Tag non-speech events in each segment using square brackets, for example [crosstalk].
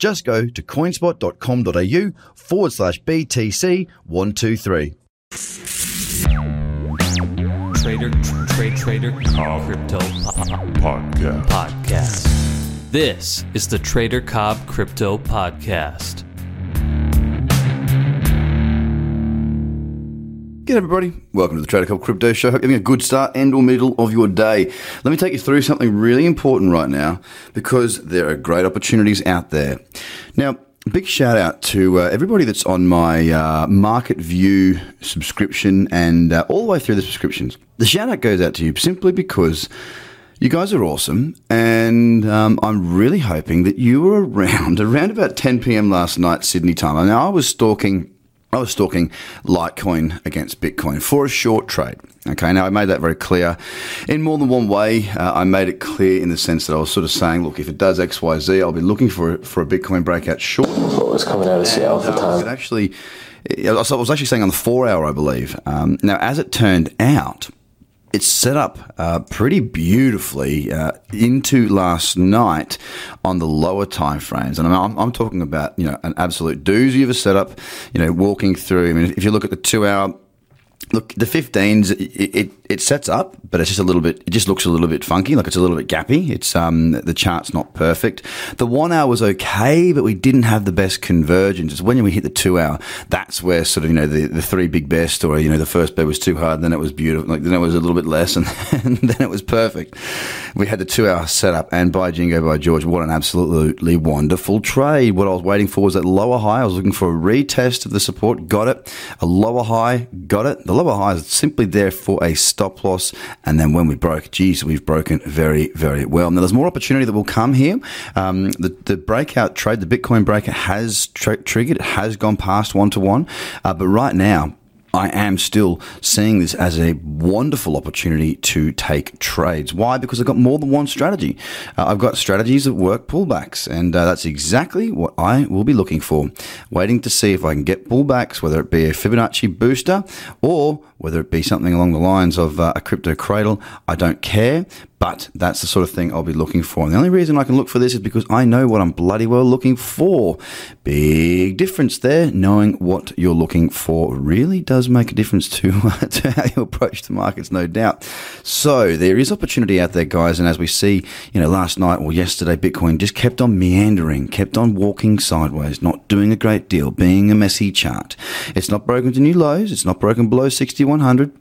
Just go to coinspot.com.au forward slash BTC123. Trader, trade, trader, crypto Podcast. podcast. This is the Trader Cobb Crypto Podcast. Good everybody, welcome to the Trader Cobb Crypto Show. Hope you're having a good start and or middle of your day. Let me take you through something really important right now because there are great opportunities out there. Now, big shout out to uh, everybody that's on my uh, Market View subscription and uh, all the way through the subscriptions. The shout out goes out to you simply because you guys are awesome, and um, I'm really hoping that you were [laughs] around around about 10 p.m. last night Sydney time. I mean, I was stalking. I was stalking Litecoin against Bitcoin for a short trade. Okay, now I made that very clear in more than one way. Uh, I made it clear in the sense that I was sort of saying, look, if it does X, Y, Z, I'll be looking for for a Bitcoin breakout short. what was coming out of Seattle at the It time. actually, I was I was actually saying on the four hour, I believe. Um, now, as it turned out, it's set up uh, pretty beautifully uh, into last night on the lower time frames, and I'm, I'm talking about you know an absolute doozy of a setup. You know, walking through. I mean, if you look at the two hour. Look, the 15s, it, it, it sets up, but it's just a little bit, it just looks a little bit funky, like it's a little bit gappy. It's, um, the chart's not perfect. The one hour was okay, but we didn't have the best convergence. It's when we hit the two hour, that's where sort of, you know, the, the three big bear story, you know, the first bear was too hard, then it was beautiful, like then it was a little bit less, and, [laughs] and then it was perfect. We had the two hour setup, and by Jingo, by George, what an absolutely wonderful trade. What I was waiting for was that lower high. I was looking for a retest of the support, got it. A lower high, got it. The lower high is simply there for a stop loss. And then when we broke, geez, we've broken very, very well. Now, there's more opportunity that will come here. Um, the, the breakout trade, the Bitcoin breakout has tr- triggered, it has gone past one to one. Uh, but right now, I am still seeing this as a wonderful opportunity to take trades. Why? Because I've got more than one strategy. Uh, I've got strategies that work pullbacks, and uh, that's exactly what I will be looking for. Waiting to see if I can get pullbacks, whether it be a Fibonacci booster or whether it be something along the lines of uh, a crypto cradle. I don't care, but that's the sort of thing I'll be looking for. And the only reason I can look for this is because I know what I'm bloody well looking for. Big difference there. Knowing what you're looking for really does make a difference to, [laughs] to how you approach the markets, no doubt. So there is opportunity out there, guys. And as we see, you know, last night or yesterday, Bitcoin just kept on meandering, kept on walking sideways, not doing a great deal, being a messy chart. It's not broken to new lows. It's not broken below 6100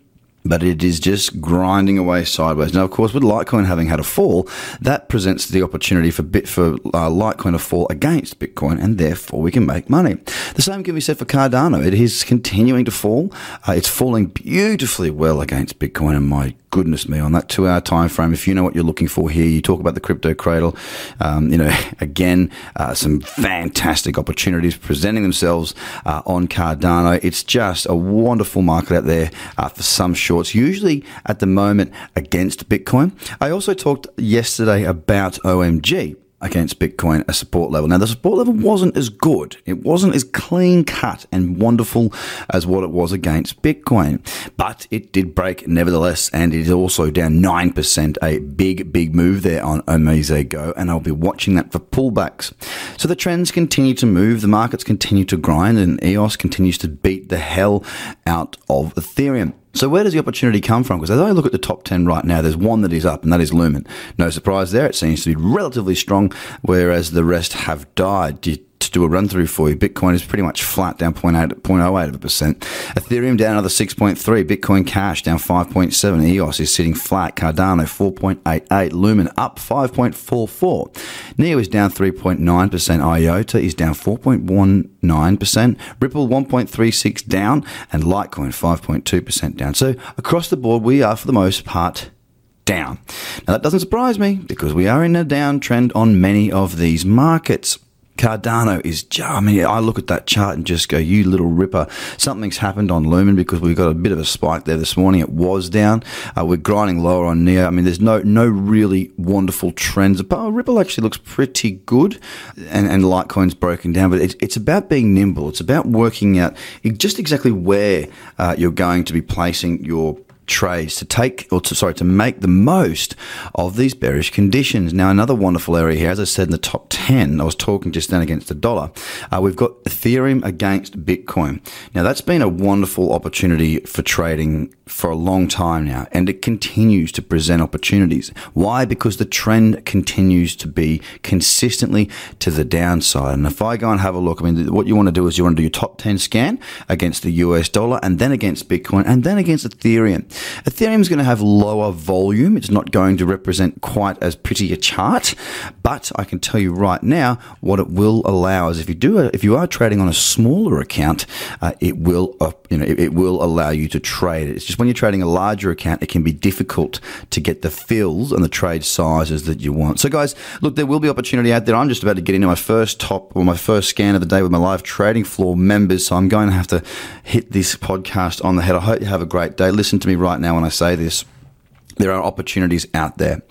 but it is just grinding away sideways. Now, of course, with Litecoin having had a fall, that presents the opportunity for bit for uh, Litecoin to fall against Bitcoin, and therefore we can make money. The same can be said for Cardano. It is continuing to fall. Uh, it's falling beautifully well against Bitcoin, and my goodness me, on that two-hour time frame, if you know what you're looking for here, you talk about the crypto cradle. Um, you know, [laughs] again, uh, some fantastic opportunities presenting themselves uh, on Cardano. It's just a wonderful market out there uh, for some shorts, usually at the moment against Bitcoin. I also talked yesterday about OMG against Bitcoin a support level. Now, the support level wasn't as good. It wasn't as clean cut and wonderful as what it was against Bitcoin, but it did break nevertheless, and it is also down 9%, a big, big move there on OmiseGO, and I'll be watching that for pullbacks. So the trends continue to move, the markets continue to grind, and EOS continues to beat the hell out of Ethereum. So where does the opportunity come from? Because as I look at the top 10 right now, there's one that is up, and that is Lumen. No surprise there. It seems to be relatively strong, whereas the rest have died. Do you- to do a run through for you, Bitcoin is pretty much flat, down 0.8, 0.08 of a percent. Ethereum down another 6.3. Bitcoin Cash down 5.7. EOS is sitting flat. Cardano 4.88. Lumen up 5.44. Neo is down 3.9%. IOTA is down 4.19%. Ripple 1.36 down. And Litecoin 5.2% down. So across the board, we are for the most part down. Now that doesn't surprise me because we are in a downtrend on many of these markets. Cardano is, I mean, I look at that chart and just go, you little ripper. Something's happened on Lumen because we've got a bit of a spike there this morning. It was down. Uh, we're grinding lower on Neo. I mean, there's no no really wonderful trends. But Ripple actually looks pretty good, and, and Litecoin's broken down. But it's, it's about being nimble. It's about working out just exactly where uh, you're going to be placing your trades to take or to sorry to make the most of these bearish conditions. Now, another wonderful area here, as I said in the top ten, I was talking just then against the dollar. Uh, we've got Ethereum against Bitcoin. Now, that's been a wonderful opportunity for trading for a long time now, and it continues to present opportunities. Why? Because the trend continues to be consistently to the downside. And if I go and have a look, I mean, what you want to do is you want to do your top 10 scan against the US dollar and then against Bitcoin and then against Ethereum. Ethereum is going to have lower volume. It's not going to represent quite as pretty a chart, but I can tell you right now what it will allow is if you do, if you are trading on a smaller account, uh, it will, uh, you know, it, it will allow you to trade. It's just when you're trading a larger account, it can be difficult to get the fills and the trade sizes that you want. So, guys, look, there will be opportunity out there. I'm just about to get into my first top or my first scan of the day with my live trading floor members. So, I'm going to have to hit this podcast on the head. I hope you have a great day. Listen to me right now when I say this. There are opportunities out there.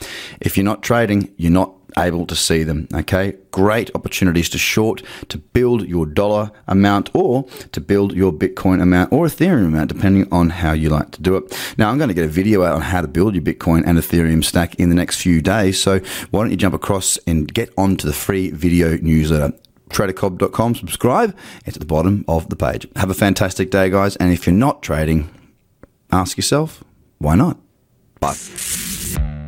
If you're not trading, you're not able to see them. Okay. Great opportunities to short, to build your dollar amount or to build your Bitcoin amount or Ethereum amount, depending on how you like to do it. Now, I'm going to get a video out on how to build your Bitcoin and Ethereum stack in the next few days. So why don't you jump across and get onto the free video newsletter? tradercobb.com subscribe it's at the bottom of the page have a fantastic day guys and if you're not trading ask yourself why not bye